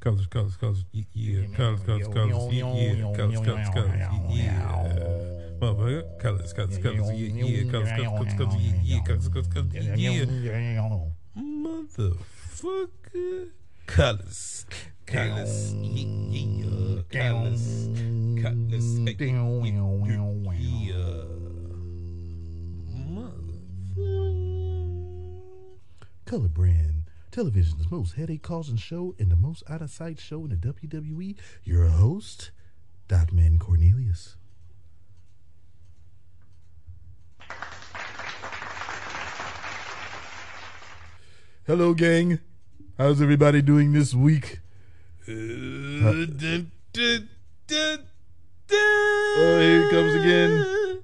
Colors, colors, colors, yeah. Colors, colors, colors, yeah. Colors, colors, colors, yeah. Motherfucker, colors, colors, colors, yeah. Colors, colors, colors, colors, yeah. Colors, colors, colors, yeah. Motherfucker. Colors, colors, yeah. Colors, colors, yeah. Motherfucker. Color Brand, television's most headache causing show and the most out of sight show in the WWE. Your host, Dotman Cornelius. Hello, gang. How's everybody doing this week? Uh, dun, dun, dun, dun. Oh, here it comes again.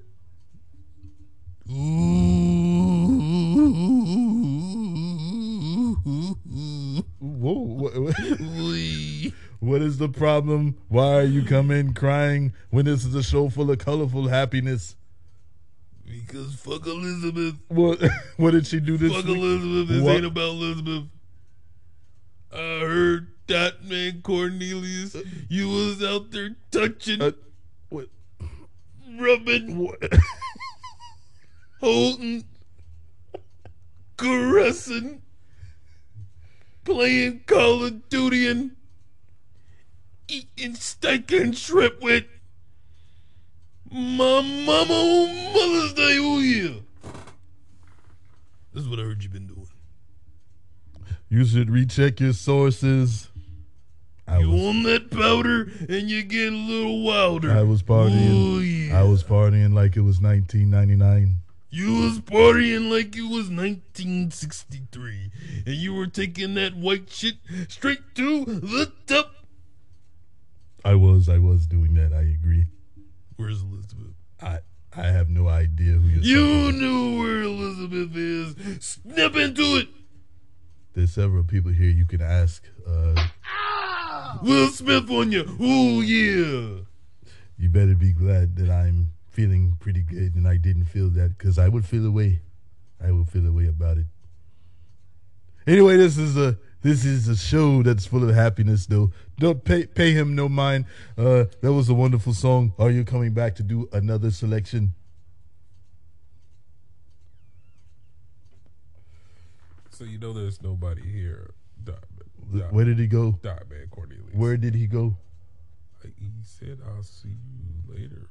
Whoa. What, is the problem? Why are you coming crying when this is a show full of colorful happiness? Because fuck Elizabeth. What, what did she do this Fuck week? Elizabeth. This What? ain't about Elizabeth. I heard that man Cornelius. You was out there touching, Uh, what? rubbing, what? holding, caressing, playing Call of Duty and eating steak and shrimp with my mama on Mother's Day. Oh yeah. This is what I heard you've been doing. You should recheck your sources. I You was, on that powder and you get a little wilder. I was partying. Oh, yeah. I was partying like it was 1999. You was partying like it was 1963, and you were taking that white shit straight to the top. I was. I was doing that. I agree. Where's Elizabeth? I I have no idea who you're. talking You knew where Elizabeth is. Snip into it. There's several people here you can ask. Uh, Will Smith on you. Oh yeah. you better be glad that I'm feeling pretty good and I didn't feel that because I would feel away. I would feel away about it. Anyway, this is a this is a show that's full of happiness though. Don't pay pay him no mind. Uh, that was a wonderful song. Are you coming back to do another selection? So you know there's nobody here. Dot, Where did he go? Dot man Cornelius. Where did he go? He said, "I'll see you later."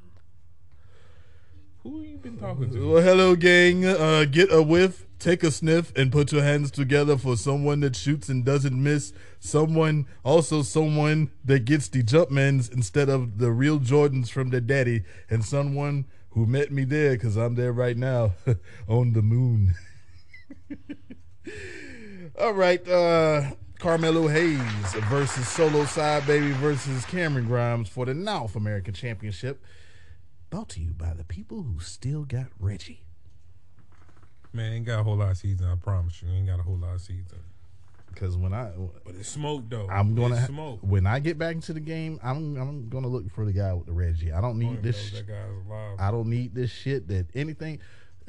Who you been talking to? Well, hello, gang. Uh, get a whiff, take a sniff, and put your hands together for someone that shoots and doesn't miss. Someone, also someone that gets the Jumpmans instead of the real Jordans from their daddy, and someone who met me there because I'm there right now on the moon. All right, uh, Carmelo Hayes versus Solo Side Baby versus Cameron Grimes for the North American Championship. Brought to you by the people who still got Reggie. Man, ain't got a whole lot of season. I promise you, ain't got a whole lot of season. Because when I But it's smoke though. I'm gonna ha- smoke. when I get back into the game, I'm I'm gonna look for the guy with the Reggie. I don't need this. sh- that guy's alive. I don't need this shit. That anything.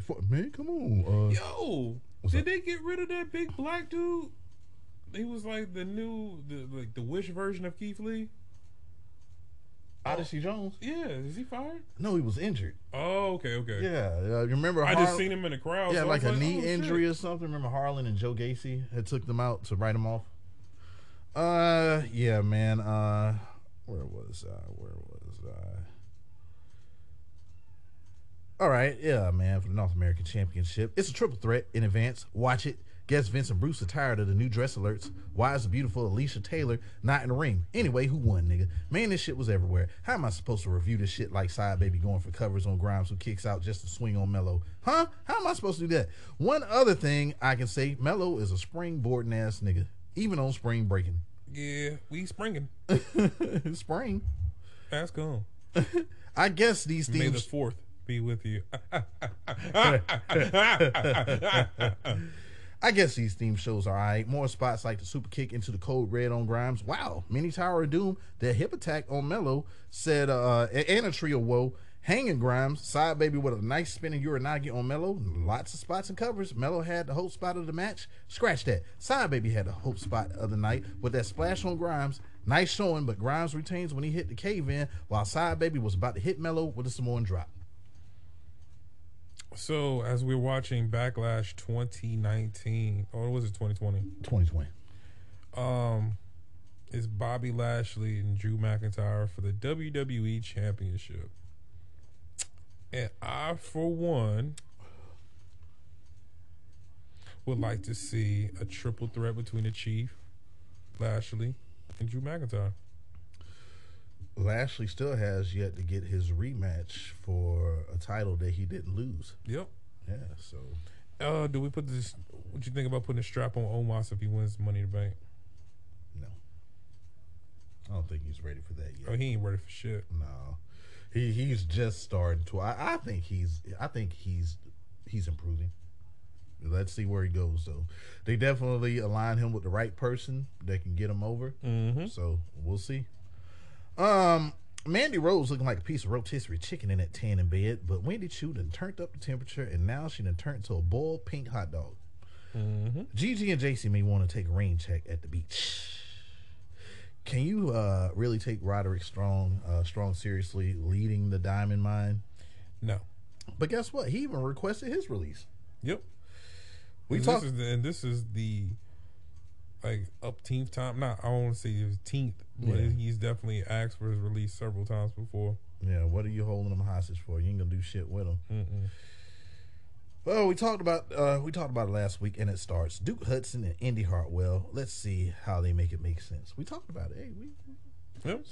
For, man, come on. Uh, Yo, did up? they get rid of that big black dude? He was like the new, the like the Wish version of Keith Lee. Odyssey Jones. Yeah, is he fired? No, he was injured. Oh, okay, okay. Yeah, uh, you remember? I just seen him in the crowd. Yeah, so like a was knee oh, shit. injury or something. Remember Harland and Joe Gacy had took them out to write them off. Uh, yeah, man. Uh, where was I? Where was I? All right, yeah, man. For the North American Championship, it's a triple threat in advance. Watch it. Guess Vince and Bruce are tired of the new dress alerts. Why is the beautiful Alicia Taylor not in the ring? Anyway, who won, nigga? Man, this shit was everywhere. How am I supposed to review this shit like Side Baby going for covers on Grimes who kicks out just to swing on Mello? Huh? How am I supposed to do that? One other thing I can say, Mello is a springboarding ass nigga, even on spring breaking. Yeah, we springing. spring. Ask him. I guess these May the fourth be with you. I guess these theme shows are alright. More spots like the super kick into the Code Red on Grimes. Wow, mini Tower of Doom, the hip attack on Mello said, uh, and a trio woe Hanging Grimes, side baby with a nice spinning Uranage on Mello. Lots of spots and covers. Mello had the hope spot of the match. Scratch that. Side baby had the hope spot of the night with that splash on Grimes. Nice showing, but Grimes retains when he hit the cave in, while Side Baby was about to hit Mello with a Samoan drop. So as we're watching Backlash 2019, or was it 2020? 2020. Um, it's Bobby Lashley and Drew McIntyre for the WWE Championship. And I, for one, would like to see a triple threat between the Chief, Lashley, and Drew McIntyre. Lashley still has yet to get his rematch for a title that he didn't lose. Yep. Yeah, so. Uh, do we put this? What you think about putting a strap on Omos if he wins Money in the Bank? No. I don't think he's ready for that yet. Oh, he ain't ready for shit. No. He he's just starting to I, I think he's I think he's he's improving. Let's see where he goes though. They definitely align him with the right person that can get him over. Mm-hmm. So we'll see. Um, Mandy Rose looking like a piece of rotisserie chicken in that tan in bed, but Wendy Choo done turned up the temperature and now she done turned to a boiled pink hot dog. Mm-hmm. Gigi and JC may want to take a rain check at the beach. Can you uh, really take Roderick Strong uh, Strong seriously leading the Diamond Mine? No. But guess what? He even requested his release. Yep. We talked. This is the, and this is the like upteenth time. Not I won't say his tenth, but Yeah. he's definitely asked for his release several times before. Yeah, what are you holding him hostage for? You ain't gonna do shit with him. Mm-mm. Well, we talked about uh, we talked about it last week, and it starts Duke Hudson and Indy Hartwell. Let's see how they make it make sense. We talked about it. Hey, we Yep.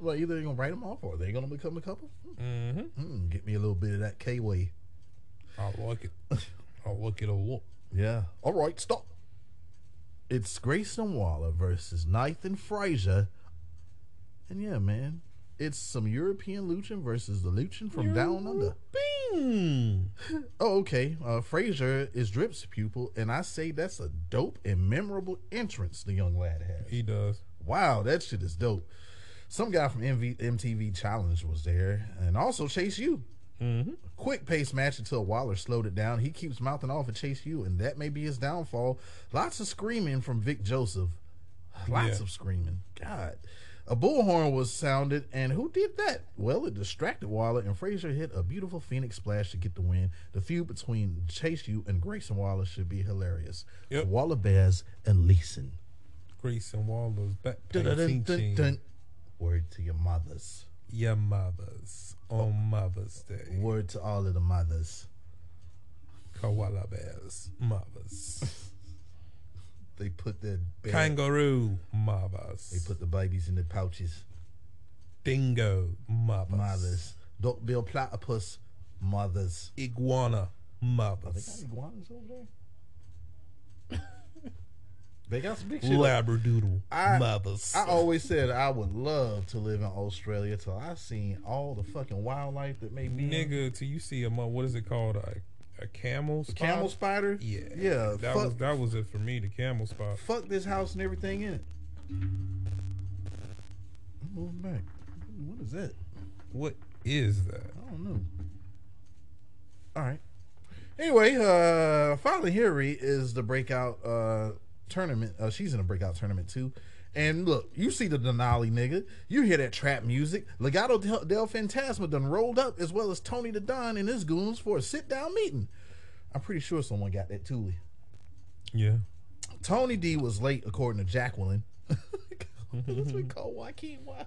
well, either they're gonna write them off or they're gonna become a couple. Mm-hmm. Mm, get me a little bit of that K way. I like it. I like it a lot. Yeah. All right, stop. It's Grayson Waller versus Nathan Frazier. And yeah, man, it's some European Luchin versus the Luchin from down under. Bing. Oh, okay. Uh, Frazier is Drip's pupil, and I say that's a dope and memorable entrance the young lad has. He does. Wow, that shit is dope. Some guy from MV, MTV Challenge was there, and also Chase U. Mm-hmm. Quick pace match until Waller slowed it down. He keeps mouthing off at Chase U, and that may be his downfall. Lots of screaming from Vic Joseph. Lots Yeah. of screaming. God. A bullhorn was sounded, and who did that? Well, it distracted Waller, and Frazier hit a beautiful Phoenix splash to get the win. The feud between Chase U and Grayson Waller should be hilarious. Yep. Waller Bears and Leeson. Grayson Waller's back Dun, dun, dun, dun, dun. Word to your mothers. Your mothers on Mother's Day. Word to all of the mothers. Koala bears, mothers. They put their bear- Kangaroo, mothers. They put the babies in the pouches. Dingo, mothers. Mothers. Duckbill platypus. Mothers. Iguana, Oh, they mothers. got iguanas over there. they got some big shit. Labradoodle, I- mothers. I always said I would love to live in Australia till I seen all the fucking wildlife that may be. in- Nigga, till you see a mo- what is it called? A, a camel spot? Camel spider. Yeah, Yeah. That fuck, was that was it for me. The camel spot. fuck this house and everything in it. I'm moving back. What is that? What is that? I don't know. All right. Anyway, uh Finally Hillary is the breakout uh tournament. Uh, she's in a breakout tournament too. And look, you see the Denali nigga. You hear that trap music. Legado del, del Fantasma done rolled up as well as Tony the Don and his goons for a sit down meeting. I'm pretty sure someone got that Thule. Yeah. Tony D was late, according to Jacqueline. That's we call Joaquin Wild.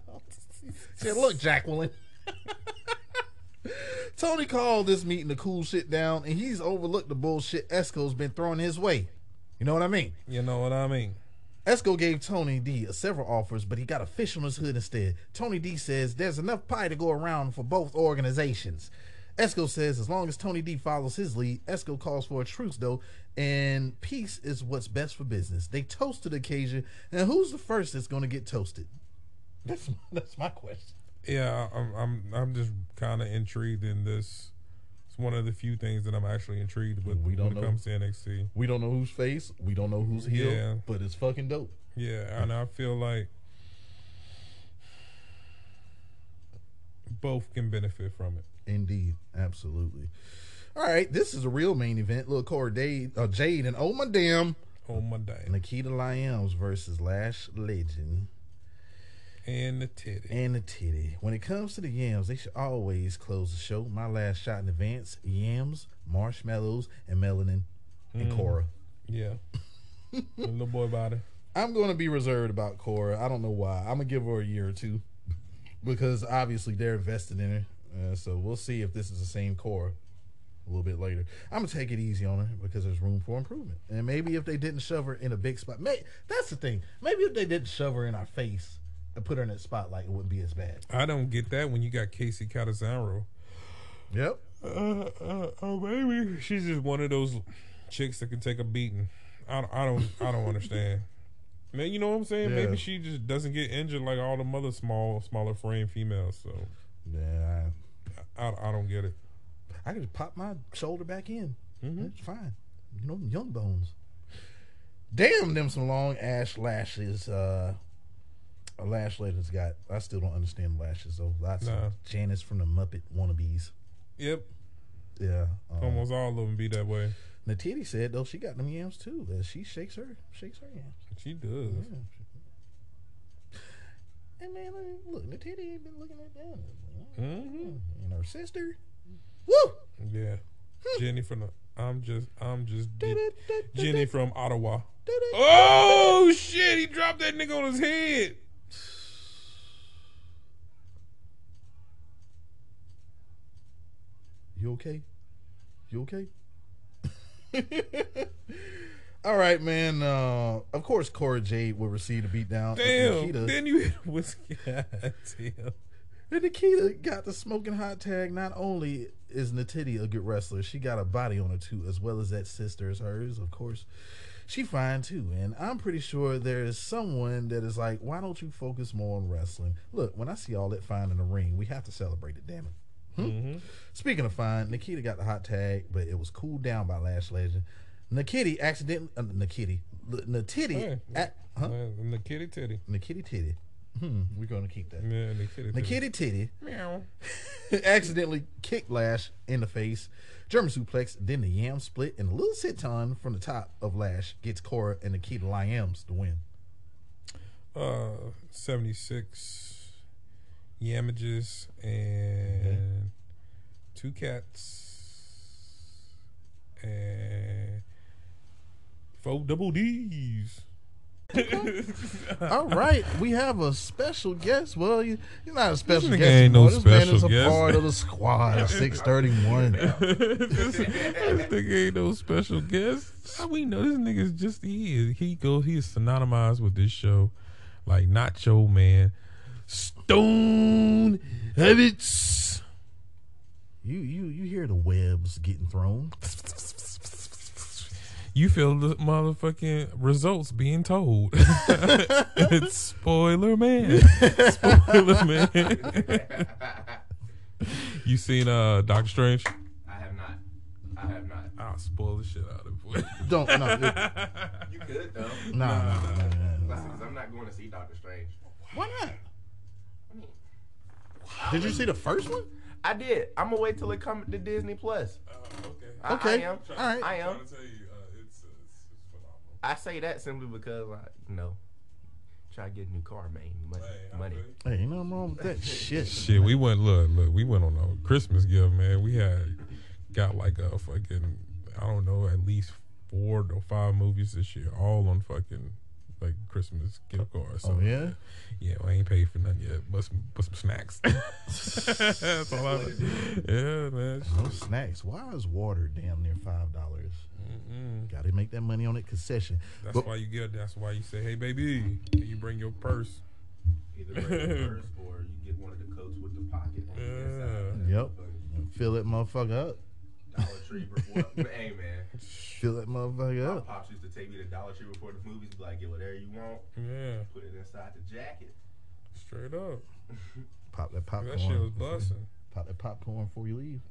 Said, look, Jacqueline. Tony called this meeting to cool shit down, and he's overlooked the bullshit Esco's been throwing his way. You know what I mean? You know what I mean? Esco gave Tony D uh, several offers, but he got a fish on his hood instead. Tony D says there's enough pie to go around for both organizations. Esco says as long as Tony D follows his lead, Esco calls for a truce though, and peace is what's best for business. They toasted the occasion, and who's the first that's going to get toasted? That's that's my question. Yeah, I'm I'm I'm just kind of intrigued in this. One of the few things that I'm actually intrigued with We don't when it know. comes to NXT. We don't know whose face, we don't know who's heel, Yeah. but it's fucking dope. Yeah, and I feel like both can benefit from it. Indeed, absolutely. All right, this is a real main event. Little Cora Jade, uh, Jade and oh my damn, oh my damn, Nikita Lyons versus Lash Legend. And the titty. And the titty. When it comes to the yams, they should always close the show. My last shot in advance: yams, marshmallows, and melanin, and mm. Cora. Yeah. little boy body. I'm going to be reserved about Cora. I don't know why. I'm gonna give her a year or two because obviously they're invested in her. Uh, so we'll see if this is the same Cora a little bit later. I'm gonna take it easy on her because there's room for improvement. And maybe if they didn't shove her in a big spot, may, that's the thing. Maybe if they didn't shove her in our face and put her in that spotlight, it wouldn't be as bad. I don't get that when you got Kacy Catanzaro. Yep. Uh, uh, oh, maybe she's just one of those chicks that can take a beating. I, I don't. I don't understand. Man, you know what I'm saying? Yeah. Maybe she just doesn't get injured like all the other small, smaller frame females. So yeah, I, I, I don't get it. I could just pop my shoulder back in. Mm-hmm. It's fine. You know, young bones. Damn them some long ash lashes. Uh, a lash lady's got. I still don't understand lashes though. Lots nah. of Janice from the Muppet wannabes. Yep. Yeah. Um, Almost all of them be that way. Natiti said though she got them yams too. That she shakes her shakes her yams. She does. Yeah. And man, look, Natiti ain't been looking at that. Mm-hmm. And her sister. Woo! Yeah. Jenny from the I'm just I'm just Jenny from Ottawa. Oh shit, he dropped that nigga on his head. You okay? You okay? All right, man. Uh, of course, Cora Jade will receive the beatdown. Damn. Nikita, then you hit whiskey. Damn. And Nikita got the smoking hot tag. Not only is Natiti a good wrestler, she got a body on her too, as well as that sister is hers. Of course, she fine too. And I'm pretty sure there is someone that is like, why don't you focus more on wrestling? Look, when I see all that fine in the ring, we have to celebrate it. Damn it. Hmm? Mm-hmm. Speaking of fine, Nikita got the hot tag, but it was cooled down by Lash Legend. Nikita accidentally, uh, Nikita, Natiti, hey, at, huh? Nikita Titty, Nikita Titty. Hmm, we're gonna keep that. Yeah, Nikita Titty. Nikita Titty. Meow. accidentally kicked Lash in the face. German suplex, then the yam split, and a little sit on from the top of Lash gets Cora and Nikita Lyams to win. Uh, 76 Yamages and okay. two cats and four double D's. All right, we have a special guest. Well, you, are not a special this guest. Ain't no this special man is a guest. part of the squad. Six thirty one. this, nigga ain't no special guest. We know this nigga is just he is. He goes. He is synonymized with this show, like Nacho Man. Stone Habits. You you you hear the webs getting thrown. You feel the motherfucking results being told. it's spoiler man. Spoiler man. you seen uh Doctor Strange? I have not. I have not. I'll spoil the shit out of it. Don't no. It, you could though. No, no, no, no, no, no. I'm not going to see Doctor Strange. Why not? Did you see the first one? I did. I'm gonna wait till it comes to Disney Plus. Uh, okay. I, okay. I am. All right. I am. You, uh, it's, uh, it's, I say that simply because, like, you know, try to get a new car, man. Money. Hey, money. Hey, I'm wrong with that shit. Shit, we went look, look, we went on a Christmas gift, man. We had got like a fucking I don't know, at least four or five movies this year, all on fucking like Christmas gift cards. So, oh yeah, yeah. Well, I ain't paid for nothing yet, but some, but some snacks. That's all I. Yeah, man. Oh, no snacks. Why is water damn near five dollars? Got to make that money on it concession. That's but, why you get. That's why you say, "Hey, baby, can you bring your purse?" Either bring your purse or you get one of the coats with the pocket. Yeah. Yep. Fill it, motherfucker up. Dollar Tree before. hey man, fill that motherfucker up. My pops used to take me to Dollar Tree before the movies. Be like, get whatever you want. Yeah. Put it inside the jacket. Straight up. Pop that popcorn. That shit was busting. Pop that popcorn before you leave.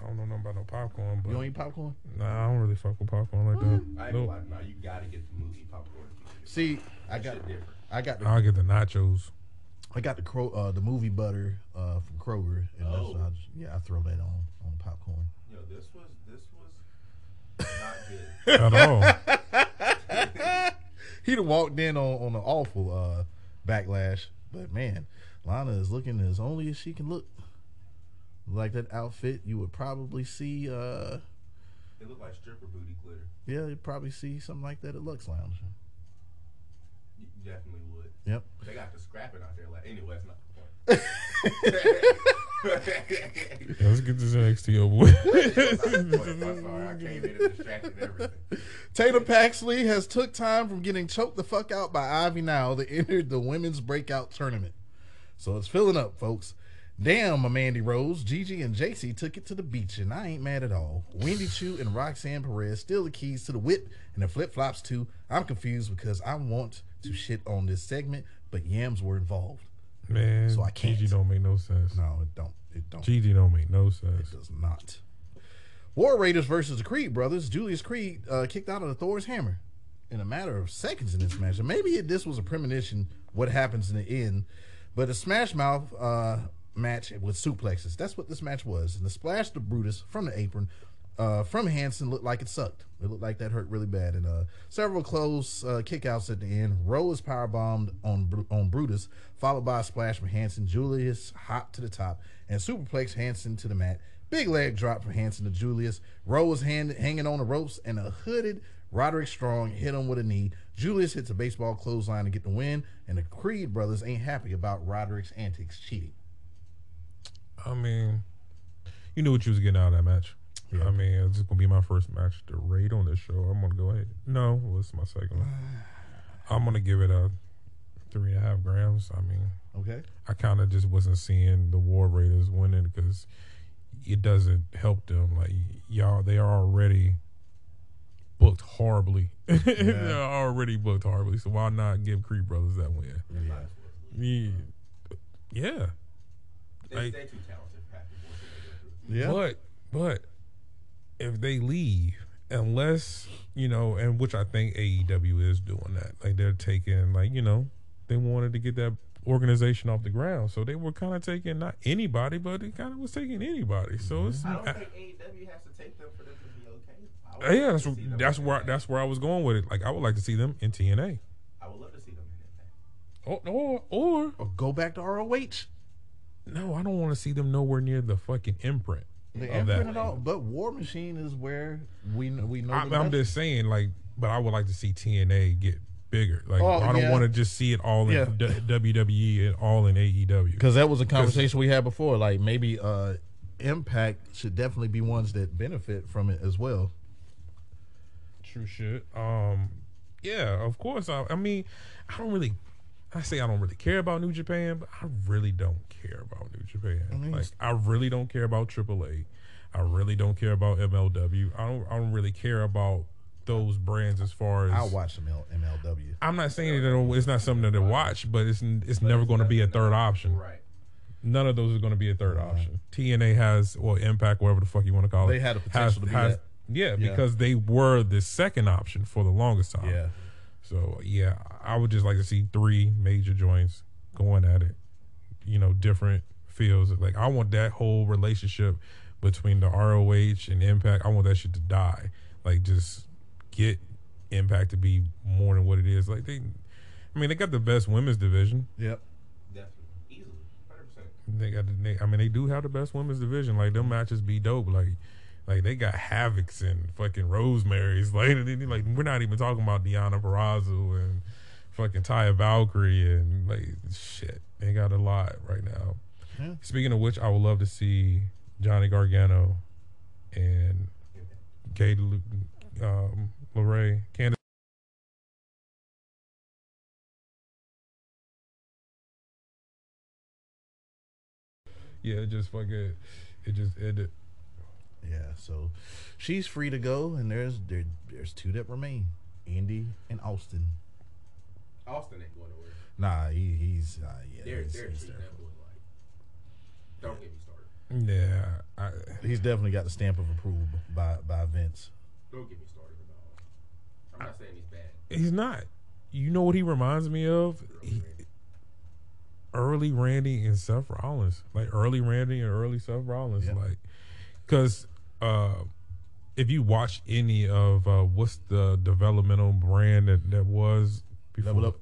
I don't know nothing about no popcorn, but you don't eat popcorn. Nah, I don't really fuck with popcorn like that. I nope. Like, nah, you gotta get the movie popcorn. See, I got different. I got. The, I'll get the nachos. I got the Cro- uh, the movie butter uh, from Kroger. And that's- Oh. I just- yeah, I throw that on on popcorn. Yo, this was this was not good. At all. He'd have walked in on, on an awful uh, backlash, but man, Lana is looking as only as she can look. Like that outfit, you would probably see. Uh, It looked like stripper booty glitter. yeah, you'd probably see something like that at Lux Lounge. You definitely would. Yep. They got the scrapping out there. Like anyway, that's not the point. Let's get this NXT over with. I'm sorry, I came distracted everything. Tatum Paxley has took time from getting choked the fuck out by Ivy now that entered the women's breakout tournament. So it's filling up, folks. Damn, my Mandy Rose, Gigi, and JC took it to the beach, and I ain't mad at all. Wendy Choo and Roxanne Perez steal the keys to the whip and the flip flops too. I'm confused because I want to shit on this segment, but yams were involved. Man, So I can't. Gigi don't make no sense. No, it don't. It don't. Gigi don't make no sense. It does not. War Raiders versus the Creed brothers. Julius Creed uh, kicked out of the Thor's hammer in a matter of seconds in this match. And maybe it, this was a premonition what happens in the end. But a Smash Mouth uh, match with suplexes. That's what this match was. And the splash to Brutus from the apron uh, from Hanson looked like it sucked. It looked like that hurt really bad. And uh, several close uh, kickouts at the end. Rowe is powerbombed on on Brutus, followed by a splash from Hanson. Julius hopped to the top and superplex Hanson to the mat. Big leg drop from Hanson to Julius. Rowe was hand, hanging on the ropes, and a hooded Roderick Strong hit him with a knee. Julius hits a baseball clothesline to get the win, and the Creed brothers ain't happy about Roderick's antics cheating. I mean, you knew what you was getting out of that match. Yeah. I mean, it's gonna be my first match to rate on this show. I'm gonna go ahead. No, well, it's my second one. I'm gonna give it a three and a half grams. I mean, Okay. I kind of just wasn't seeing the War Raiders winning because it doesn't help them. Like y'all, they are already booked horribly. They're already booked horribly. So why not give Creed Brothers that win? Yeah. Yeah, yeah. They, Like- they too talented for half the bullshit they go through. Yeah. But but if they leave, unless you know, and which I think AEW is doing that, like they're taking, like you know, they wanted to get that organization off the ground, so they were kind of taking not anybody, but it kind of was taking anybody. So mm-hmm. it's I don't I- think AEW has to take them for them to be okay. Yeah, love that's to see them that's where Impact. that's where I was going with it. Like I would like to see them in TNA, I would love to see them in Impact. or oh, or, or Or go back to ROH. no, I don't want to see them nowhere near the fucking imprint. The of that. imprint and all, but War Machine is where we kn- we know. I, best. just saying, like, but I would like to see TNA get bigger. Like, Oh, I don't yeah. want to just see it all in Yeah. D- WWE and all in AEW. because that was a conversation we had before. Like maybe uh, Impact should definitely be ones that benefit from it as well. True shit. Um, yeah, of course. I, I mean, I don't really. I say I don't really care about New Japan, but I really don't care about New Japan. mean, like, I really don't care about AAA. I really don't care about MLW. I don't. I don't really care about those brands as far as I'll watch some MLW. I'm not saying that it's not something to watch, but it's it's never going to be a third option. Right. None of those are going to be a third option. TNA has or Impact, whatever the fuck you want to call it. They had a potential to be that. Yeah, Yeah. because they were the second option for the longest time. Yeah, So yeah, I would just like to see three major joints going at it. You know, different feels. Like I want that whole relationship between the ROH and Impact. I want that shit to die. Like just get Impact to be more than what it is. Like they, I mean, they got the best women's division. yep. Definitely. Easily. 100%. They got. The, they, I mean, they do have the best women's division. Like them matches be dope. Like, like they got Havocs and fucking Rosemary's. Like, like we're not even talking about Deonna Purrazzo and fucking Taya Valkyrie and like shit. They got a lot right now. Yeah. Speaking of which, I would love to see Johnny Gargano and Kate Lu- um, Lorray, Candice. Yeah, it just fucking, it just ended. Yeah, so she's free to go, and there's there, there's two that remain, Andy and Austin. Austin ain't going nowhere. Nah, he, he's uh, yeah, They're, he's, they're he's, treating there. that boy like. Don't get me started. Yeah, I, he's definitely got the stamp of approval by by Vince. Don't get me started about. I'm not saying he's bad. he's not. You know what he reminds me of? He, early Randy and Seth Rollins, like early Randy and early Seth Rollins, Yeah. like because uh, if you watch any of uh, what's the developmental brand that that was before, Level Up?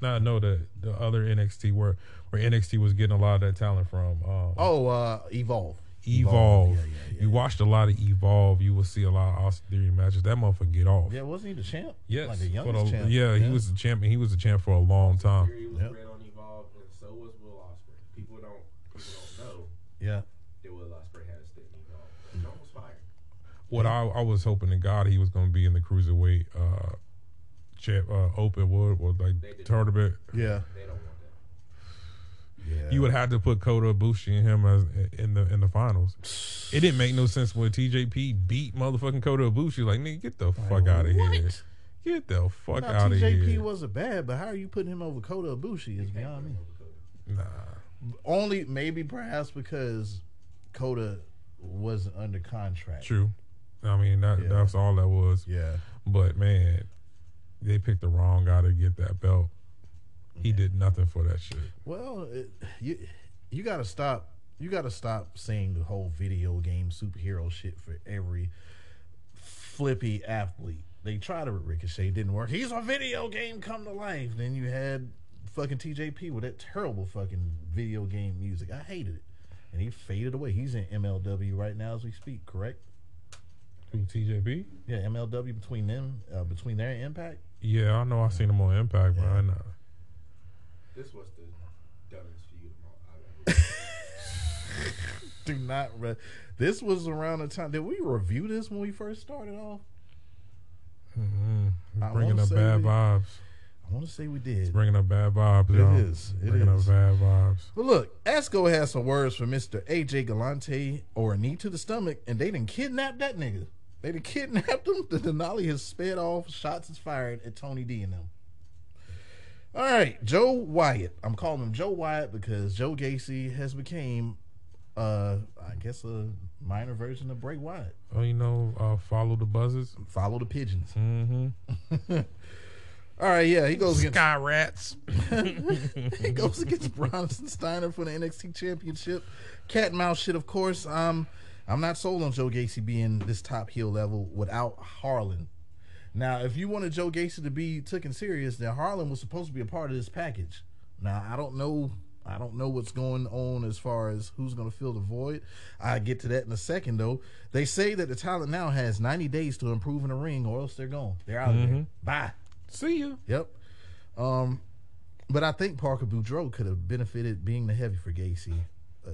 No, no, the the other NXT where where NXT was getting a lot of that talent from. Um, Oh, uh, Evolve. Evolve. Yeah, yeah, yeah. You watched a lot of Evolve. You will see a lot of Austin Theory matches. That motherfucker get off. Yeah, wasn't he the champ? Yes, Like the for youngest the- champ. yeah, he was the champion. He was the champ for a long time. Fury was Yep. bred on Evolve, and so was Will Ospreay. People don't people don't know Yeah. that Will Ospreay had a stint in Evolve. And John was fired. What I, I was hoping to God he was going to be in the cruiserweight uh, champ, uh, open wood or like tournament. Yeah. They don't want that. Yeah. You would have to put Kota Ibushi and him as in the in the finals. It didn't make no sense when TJP beat motherfucking Kota Ibushi. Like nigga, get the fuck out of here. Get the fuck Now, out of here. TJP wasn't bad, but how are you putting him over Kota Ibushi? Is beyond me. Nah. Only maybe perhaps because Kota wasn't under contract. True. I mean that Yeah. that's all that was. Yeah. But man, they picked the wrong guy to get that belt. He did nothing for that shit. Well, it, you you got to stop. You got to stop saying the whole video game superhero shit for every flippy athlete. They tried to Ricochet, didn't work. He's a video game come to life. Then you had fucking TJP with that terrible fucking video game music. I hated it, and he faded away. He's in MLW right now as we speak. Correct? Who TJP? Yeah, MLW between them, uh, between their Impact. Yeah, I know I seen them on Impact, but I know. This was the dumbest feud of all I've ever Do not. Re- this was around the time. Did we review this when we first started off? Mm-hmm. Bringing up bad we- vibes. I want to say we did. Bringing up bad vibes. It y'all. is. It Bringing is. up bad vibes. But look, Esco has some words for Mr. AJ Galante or a knee to the stomach, and they didn't kidnap that nigga. They done kidnapped him. The Denali has sped off. Shots is fired at Tony D and them. All right, Joe Wyatt. I'm calling him Joe Wyatt because Joe Gacy has became, uh, I guess, a minor version of Bray Wyatt. Oh, you know, uh, follow the buzzes. Follow the pigeons. Mm-hmm. All right, yeah, he goes against Sky rats. he goes against Bronson Steiner for the NXT Championship. Cat and mouse shit, of course. Um, I'm not sold on Joe Gacy being this top heel level without Harland. Now, if you wanted Joe Gacy to be taken serious, then Harland was supposed to be a part of this package. Now, I don't know. I don't know what's going on as far as who's going to fill the void. I get to that in a second, though. They say that the talent now has 90 days to improve in the ring, or else they're gone. They're out of there. Bye. See you. Yep. Um, but I think Parker Boudreaux could have benefited being the heavy for Gacy,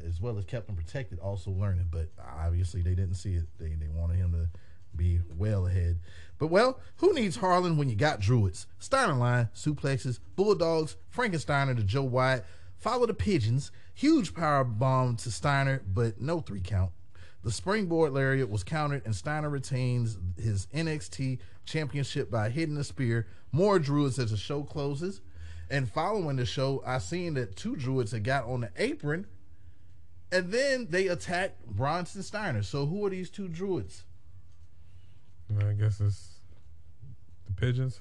as well as kept him protected, also learning. But obviously they didn't see it. They they wanted him to be well ahead. But well, who needs Harland when you got Druids? Steiner line, suplexes, bulldogs, Frankensteiner to Joe White. Follow the pigeons. Huge power bomb to Steiner, but no three count. The springboard lariat was countered, and Steiner retains his NXT championship by hitting the spear. More druids as the show closes. And following the show, I seen that two druids had got on the apron, and then they attack Bronson Steiner. So who are these two druids? I guess it's the pigeons.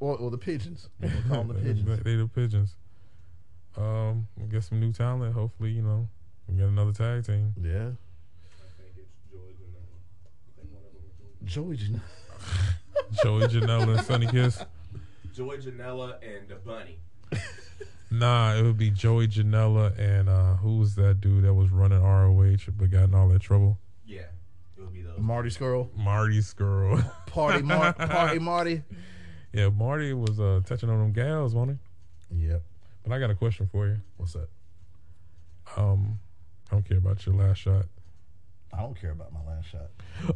Or, or the pigeons? We'll call them the They- pigeons. They the pigeons. Um, we get some new talent. Hopefully, you know, we get another tag team. Yeah, I think it's George and I think one of them was Joey. Jan- Joey Janela and Sunny Kiss. Joy Janela and the Bunny. Nah, it would be Joey Janela and uh, who was that dude that was running ROH but got in all that trouble? Yeah, it would be those. Marty Scurll, Marty Scurll. Party Mar- Party Marty. yeah, Marty was uh, touching on them gals, wasn't he? Yep. But I got a question for you. What's that? Um, I don't care about your last shot. I don't care about my last shot.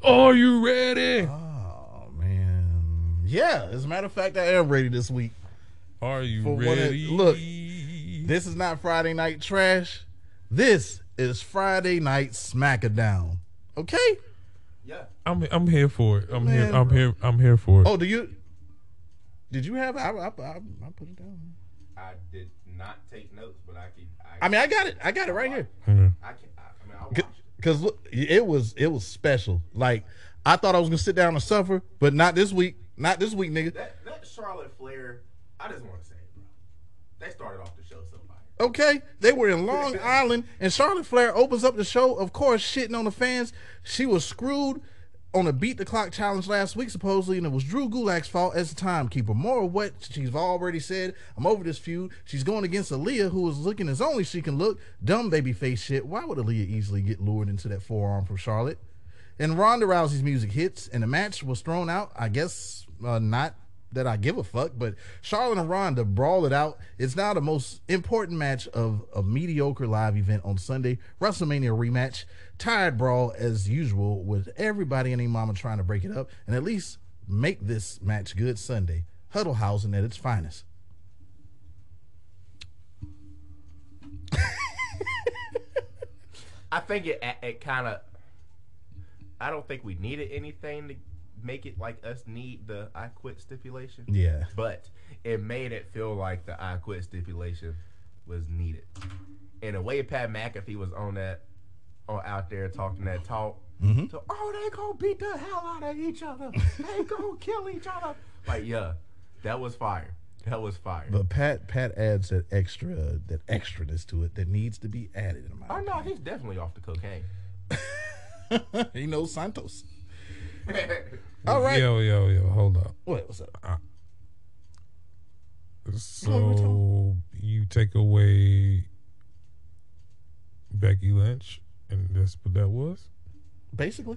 Are you ready? Oh man, yeah. As a matter of fact, I am ready this week. Are you For what it- ready? look, This is not Friday Night Trash. This is Friday Night Smackadown. Okay. Yeah, I'm I'm here for it. I'm Man, here. I'm bro. here. I'm here for it. Oh, do you? Did you have? I, I, I, I put it down. I did not take notes, but I can. I, I mean, I got it. I got it right here. Mhm. I can. I, I mean, I'll watch it. Because look, it was it was special. Like I thought I was gonna sit down and suffer, but not this week. Not this week, nigga. That that Charlotte Flair, I just want to say, bro. They started off the show so fire. Okay, they were in Long Island, and Charlotte Flair opens up the show, of course, shitting on the fans. She was screwed on a beat the clock challenge last week, supposedly, and it was Drew Gulak's fault as the timekeeper. More of what she's already said. I'm over this feud. She's going against Aaliyah, who is looking as only she can look. Dumb baby face shit. Why would Aaliyah easily get lured into that forearm from Charlotte? And Ronda Rousey's music hits, and the match was thrown out. I guess uh, not that I give a fuck, but Charlotte and Ronda brawl it out. It's now the most important match of a mediocre live event on Sunday. WrestleMania rematch. Tired brawl as usual with everybody and their mama trying to break it up and at least make this match good Sunday. Huddlehausen at its finest. I think it it kind of. I don't think we needed anything to make it like us need the I quit stipulation. Yeah. But it made it feel like the I quit stipulation was needed. In a way, Pat McAfee was on that, or out there talking that talk. Mm-hmm. So, oh, they gonna beat the hell out of each other. they gonna kill each other. Like, yeah, that was fire. That was fire. But Pat Pat adds that extra that extraness to it that needs to be added. In my oh no, he's definitely off the cocaine. he knows Santos. All right. Yo, yo, yo, hold up. What? What's up? Ah. So you take away Becky Lynch, and that's what that was. Basically.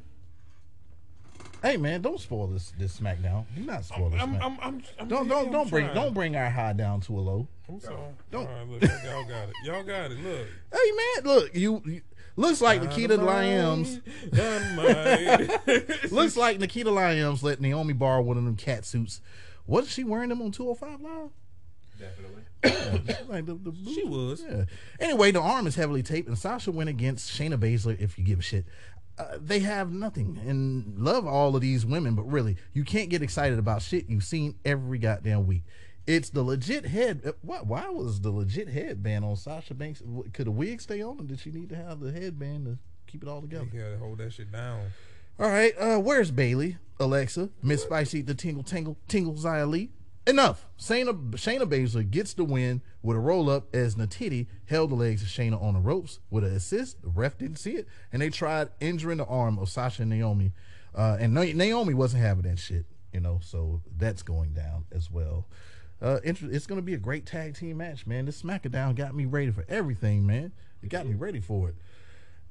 Hey man, don't spoil this this SmackDown. Do not spoil this. I'm, I'm, I'm, I'm, don't don't don't bring don't bring our high down to a low. I'm sorry. Don't- All right, look, y'all got it. Y'all got it. Look. Hey man, look you. you looks like Nikita Lyons. Dynamite. Looks like Nikita Lyons let Naomi borrow one of them cat suits. Wasn't she wearing them on 205 Live? Definitely. like the, the She was. Yeah. Anyway, the arm is heavily taped, and Sasha went against Shayna Baszler. If you give a shit, uh, they have nothing, and love all of these women, but really, you can't get excited about shit you've seen every goddamn week. It's the legit head. uh, What? Why was the legit headband on Sasha Banks? Could a wig stay on, or did she need to have the headband to keep it all together? Gotta hold that shit down. All right, uh, where's Bayley, Alexa, Miss Spicy, the Tingle Tingle Tingle Xia Li? Enough. Shayna, Shayna Baszler gets the win with a roll up as Natiti held the legs of Shayna on the ropes with an assist. The ref didn't see it, and they tried injuring the arm of Sasha and Naomi. Uh, and Na- Naomi wasn't having that shit, you know, so that's going down as well. Uh, inter- it's going to be a great tag team match, man. This SmackDown got me ready for everything, man. It got me ready for it.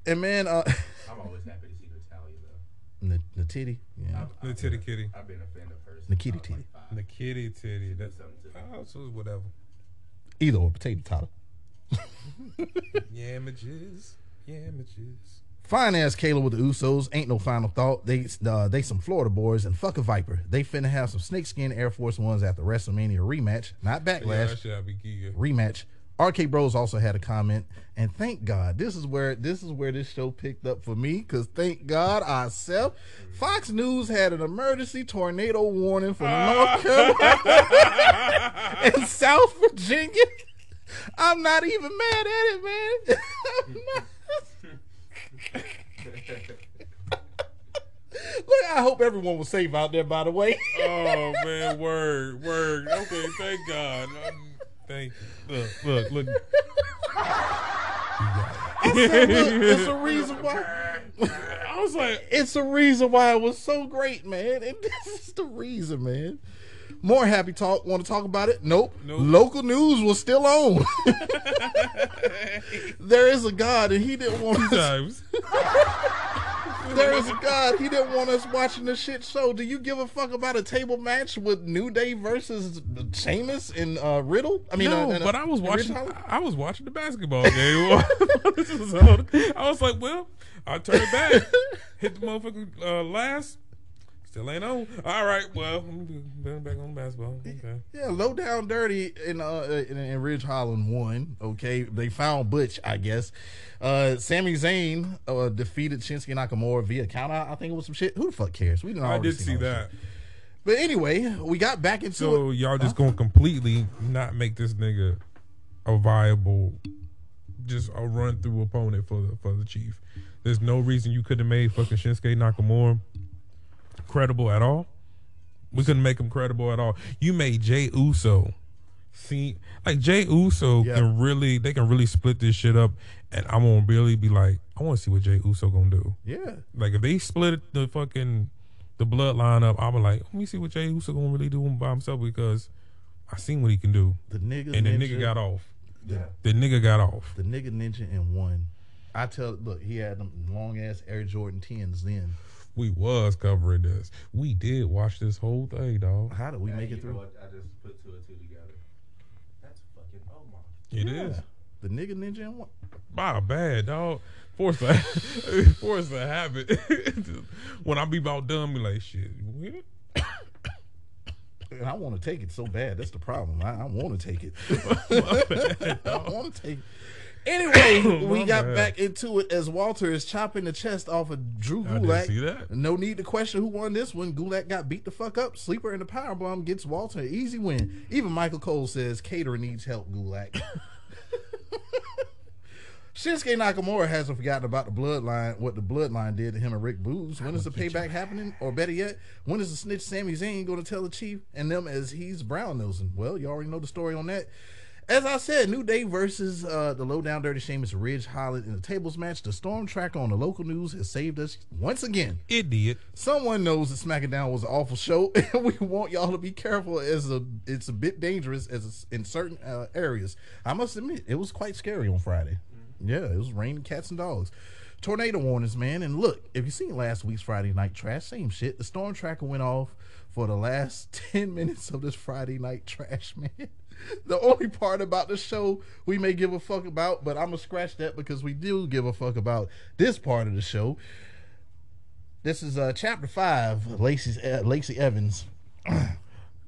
And man, uh, I'm always happy to see Natalya though. the, the titty, yeah. I've- The titty kitty. I've been a fan of hers. The kitty I was titty. like five. The kitty titty. That's something to me. oh, whatever. Either or potato totter. Yamages. Yamages. Fine ass Kayla with the Usos. Ain't no final thought. They uh, they some Florida boys and fuck a Viper. They finna have some snakeskin Air Force Ones at the WrestleMania rematch, not backlash. I be rematch. RK Bros also had a comment, and thank God this is where this is where this show picked up for me. Cause thank God ourselves, Fox News had an emergency tornado warning for North Carolina and South Virginia. I'm not even mad at it, man. Look, I hope everyone was safe out there. By the way, oh man, word, word. Okay, thank God. Um, thank you. Look, look, look. Said, look, it's a reason why. I was like, It's a reason why it was so great, man. And this is the reason, man. More happy talk. Want to talk about it? Nope. Nope. Local news was still on. there is a God, and He didn't want us. There is a God. He didn't want us watching the shit show. Do you give a fuck about a table match with New Day versus Sheamus and uh, Riddle? I mean, no, uh, uh, but I was watching. I was watching the basketball game. This. I was like, well, I'll turn it back. Hit the motherfucker uh, last. Still ain't on. All right, well, back on basketball. Okay. Yeah, low down dirty in uh in, in Ridge Holland won. Okay, they found Butch, I guess. Uh, Sami Zayn uh, defeated Shinsuke Nakamura via count out. I think it was some shit. Who the fuck cares? We didn't. I did see that. But anyway, we got back into So it. y'all just gonna completely not make this nigga a viable, just a run through opponent for the for the chief. There's no reason you could have made fucking Shinsuke Nakamura credible at all. We couldn't make him credible at all. You made Jey Uso see, like Jey Uso Yeah. can really, they can really split this shit up, and I'm gonna really be like, I want to see what Jey Uso gonna do. Yeah. Like if they split the fucking the bloodline up, I'm like, let me see what Jey Uso gonna really do by himself because I seen what he can do, The nigga and the ninja, nigga got off. Yeah. The nigga got off. the nigga ninja in one. I tell look, he had them long ass Air Jordan tens then. We was covering this. We did watch this whole thing, dog. How did we Hey, make it know through? I just put two and two together. That's fucking oh Omar. It is. Yeah. The nigga ninja in one. My bad, dog. Force a force a habit. when I be about done, be like, shit. you with it? And I want to take it so bad. That's the problem. I, I want to take it. I want to take it. Anyway, we got back into it as Walter is chopping the chest off of Drew Gulak. No need to question who won this one. Gulak got beat the fuck up. Sleeper in the power bomb gets Walter an easy win. Even Michael Cole says Cater needs help, Gulak. Shinsuke Nakamura hasn't forgotten about the bloodline, what the bloodline did to him and Rick Boogs. When is the payback happening? Or better yet, when is the snitch Sami Zayn going to tell the chief and them as he's brown nosing? Well, you already know the story on that. As I said, New Day versus uh, the Lowdown Dirty Sheamus Ridge Holland in the tables match. The Storm Tracker on the local news has saved us once again. It did. Someone knows that SmackDown was an awful show, and we want y'all to be careful as a it's a bit dangerous as a, in certain uh, areas. I must admit, it was quite scary on Friday. Yeah, it was raining cats and dogs. Tornado warnings, man. And look, if you seen last week's Friday night trash, same shit. The storm tracker went off for the last 10 minutes of this Friday night trash, man. The only part about the show we may give a fuck about, but I'm gonna scratch that because we do give a fuck about this part of the show. This is uh chapter five, Lacey's uh, Lacey Evans.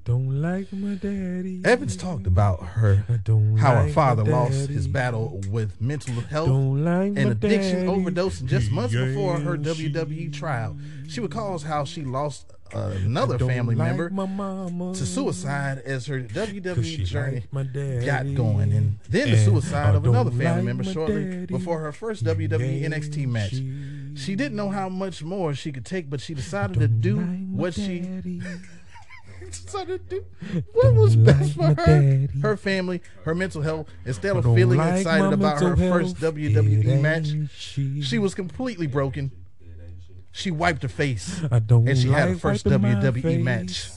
Don't like my daddy. Evans talked about her how her father lost his battle with mental health like and addiction daddy. overdose just months before her Yeah, WWE trial. She recalls how she lost another family like member to suicide as her WWE journey like got going, and then the suicide I of another family like member shortly daddy. before her first WWE NXT match. she- She didn't know how much more she could take, but she decided to like what she decided to do what was best for her, daddy. her family, her mental health. Instead of feeling excited about her first. WWE match, she was completely broken. She wiped her face, I don't and she like had her first WWE match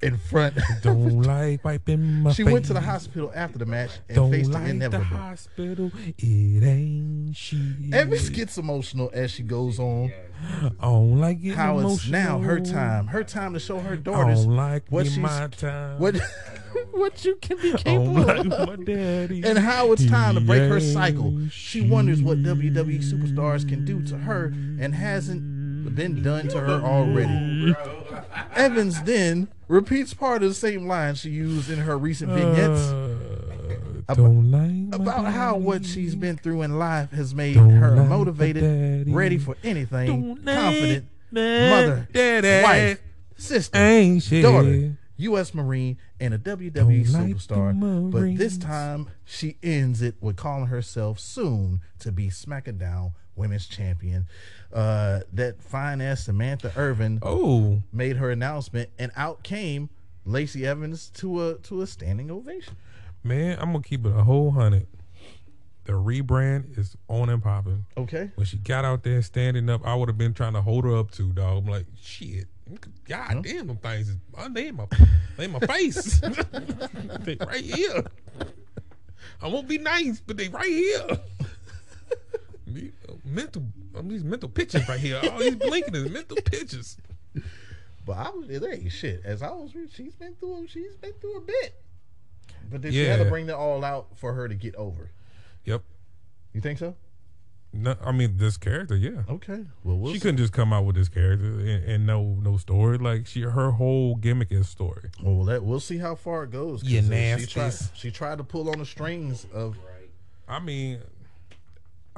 in front. Don't like wiping my she face. went to the hospital after the match and Don't faced like the the inevitable. hospital. It ain't she. Evans gets emotional as she goes on. I don't like it. How it's now her time, her time to show her I daughters don't like what she's my time. what what you can be capable like of. my daddy. and how it's time to break her cycle. She wonders what WWE superstars can do to her and hasn't been done to her already. Evans then repeats part of the same line she used in her recent vignettes Uh, like about how what she's been through in life has made Don't her motivated, ready for anything, Don't confident, mother, daddy. wife, sister, daughter, U.S. Marine, and a WWE like superstar. but this time, she ends it with calling herself soon to be SmackDown Women's Champion. Uh, that fine ass Samantha Irvin Oh, made her announcement, and out came Lacey Evans to a to a standing ovation. man, I'm gonna keep it a whole hundred. The rebrand is on and popping. Okay, When she got out there standing up, I would have been trying to hold her up too, dog. I'm like, shit. God damn, them things is they in my they in my face. they right here. I won't be nice, but they right here. Me- mental, um, these mental pictures right here. All these blinking is mental pictures. but I was it ain't shit. As I was, she's been through she's been through a bit. But then she had to bring that all out for her to get over. Yep. You think so? No, I mean this character, yeah. Okay. Well, we'll she see. couldn't just come out with this character and, and no no story. Like she, her whole gimmick is story. Well, we'll, we'll see how far it goes. You uh, She tried, she tried to pull on the strings of. I mean,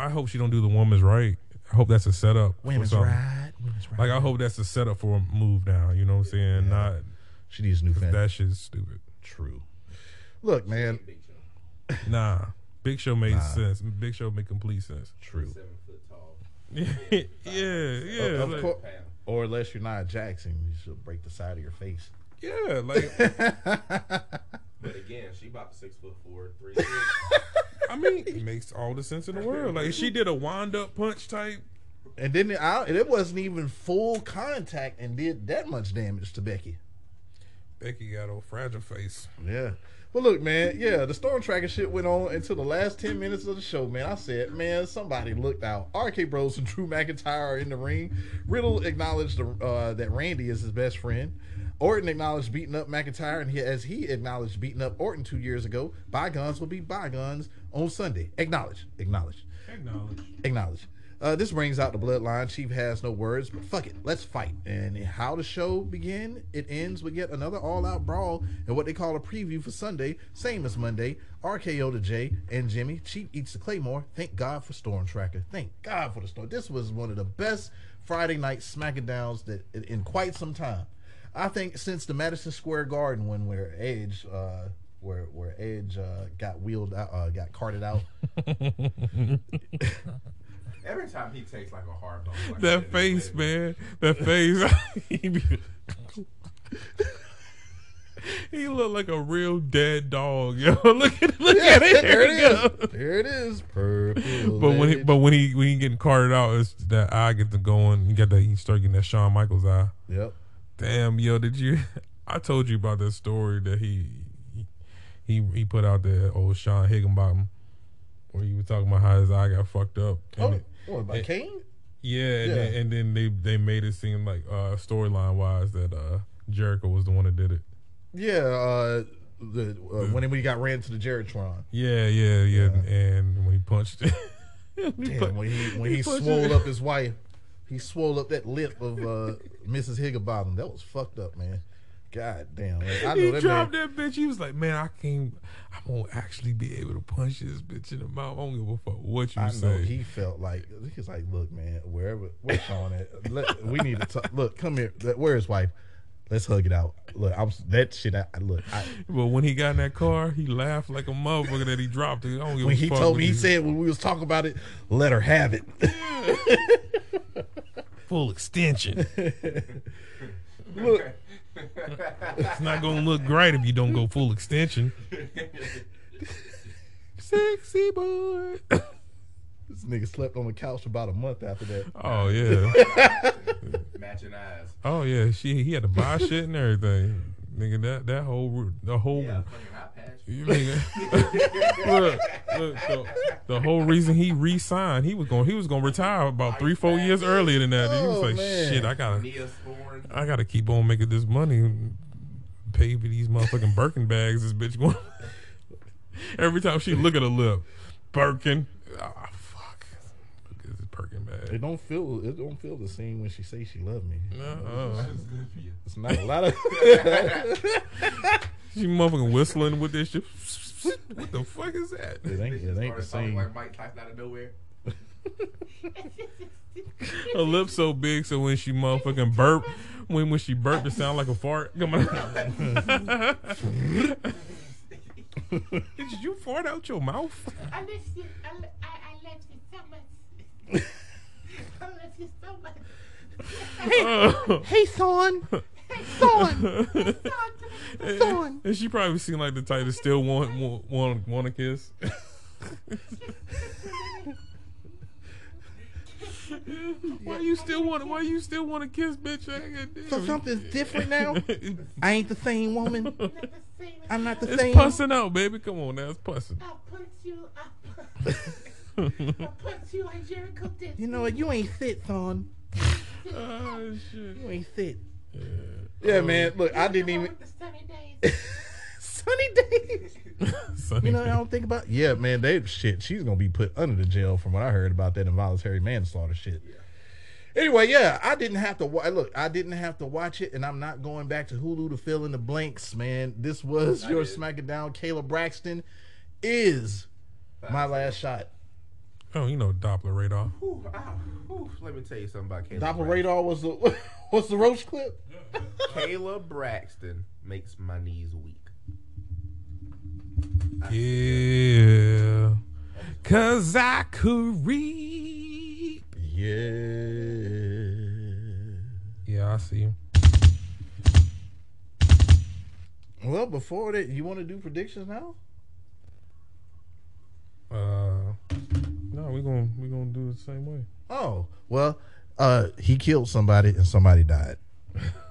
I hope she don't do the woman's right. I hope that's a setup. Women's right, women's right. Like I hope that's a setup for a move now. You know what I'm saying? Not she needs a new fan. that shit's stupid. True. Look, man. Nah, Big Show made sense. Big Show made complete sense. True. Seven foot tall. yeah, yeah, of like, course. Or unless you're not Jackson, you should break the side of your face. yeah. Like But again, she about six foot four, three. I mean, it makes all the sense in the world. Like she did a wind up punch type. And then it, I, it wasn't even full contact and did that much damage to Becky. Becky got a fragile face. Yeah. But look, man, yeah, the storm tracker shit went on until the last 10 minutes of the show, man. I said, man, somebody looked out. RK Bros and Drew McIntyre are in the ring. Riddle acknowledged uh, that Randy is his best friend. Orton acknowledged beating up McIntyre, and he, as he acknowledged beating up Orton two years ago, bygones will be bygones on Sunday. Acknowledge, acknowledge, Acknowledge. acknowledge. Uh, this brings out the bloodline. Chief has no words, but fuck it, let's fight. And how the show begin, it ends with yet another all-out brawl and what they call a preview for Sunday, same as Monday. RKO to Jey and Jimmy. Chief eats the Claymore. Thank God for Storm Tracker. Thank God for the Storm. This was one of the best Friday night SmackDowns that in quite some time. I think since the Madison Square Garden one where Edge, uh, where where Edge uh, got wheeled out, uh, got carted out. Every time he takes like a hard bump, like That face, man. That face. he, he looked like a real dead dog, yo. Look at look at it. there it There is. There it is. Purple. But when he but when he when he getting carted out, it's that eye get to going. You got that. You start getting that Shawn Michaels eye. yep. Damn, yo, did you? I told you about that story that he he he put out the Old Shawn Hickenbottom, where he was talking about how his eye got fucked up. And Oh, it- what, by it- Kane? yeah, and, Then, and then they they made it seem like uh, storyline wise that uh, Jericho was the one that did it. Yeah. Uh, the uh, when he got ran to the JeriTron. Yeah, yeah, yeah. And when he punched it, he Damn, when he when he, punched swole up his wife, he swole up that lip of uh, Mrs. Higginbottom. That was fucked up, man. God damn. Like, I know he that dropped man. that bitch. He was like, "Man, I can't. I won't actually be able to punch this bitch in the mouth. I don't give a fuck what you I know he felt like he's like, look, man, wherever where's Shawn at? Let, we need to talk. Look, come here. Where's wife? Let's hug it out. Look, I was that shit. I, look, I, But when he got in that car, he laughed like a motherfucker that he dropped it. I don't give when a he fuck told me, he said when we was talking about it, let her have it. full extension. look, it's not gonna look great if you don't go full extension. Sexy boy. this nigga slept on the couch about a month after that. Oh yeah. matching eyes. Oh yeah. She he had to buy shit and everything. Nigga, that that whole the whole Yeah, fucking eye patch. You nigga. look, look, the, the whole reason he re-signed, he was going, he was going to retire about three, four years earlier than that. he was Oh, like, man. shit, I gotta, I gotta keep on making this money, pay for these motherfucking Birkin bags. This bitch going. Every time she look at her lip, Birkin. Ah, at It don't feel it don't feel the same when she say she love me. Uh-uh. That's good for you. It's not a lot of She motherfucking whistling with this shit. What the fuck is that? it ain't it ain't the same. Like Mike Tyson out of nowhere. Her lips so big, so when she motherfucking burp, when when she burp, it sound like a fart. Come on. Did you fart out your mouth? I love you. I, I, I love you so much. I love you so much. Hey son, son, son. And she probably seemed like the type that still want want want, want a kiss. why you still want? Why you still want to kiss, bitch? So something's different now. I ain't the same woman. Not the same. I'm not the same. It's pussing out, baby. Come on now, it's pussing. I'll punch you. I'll punch, I'll punch you like Jericho did. You know what? You ain't fit, son. Oh shit. You ain't fit. Yeah, oh. man. Look, I didn't even sunny days. sunny days. Sonny You know, I don't think about. Yeah, man. They shit. She's gonna be put under the jail from what I heard about that involuntary manslaughter shit. Anyway, yeah, I didn't have to wa- look. I didn't have to watch it, and I'm not going back to Hulu to fill in the blanks, man. This was your did. SmackDown. Kayla Braxton is my last shot. Oh, you know Doppler radar. Whew, ow, whew. Let me tell you something about Kayla. Doppler Braxton. radar was the was the roast clip. Kayla Braxton makes my knees weak. Yeah. Cause I could read. Yeah. Yeah, I see. Well, before that, you want to do predictions now? Uh, no, we're gonna we're gonna do it the same way. Oh, well, uh, he killed somebody and somebody died.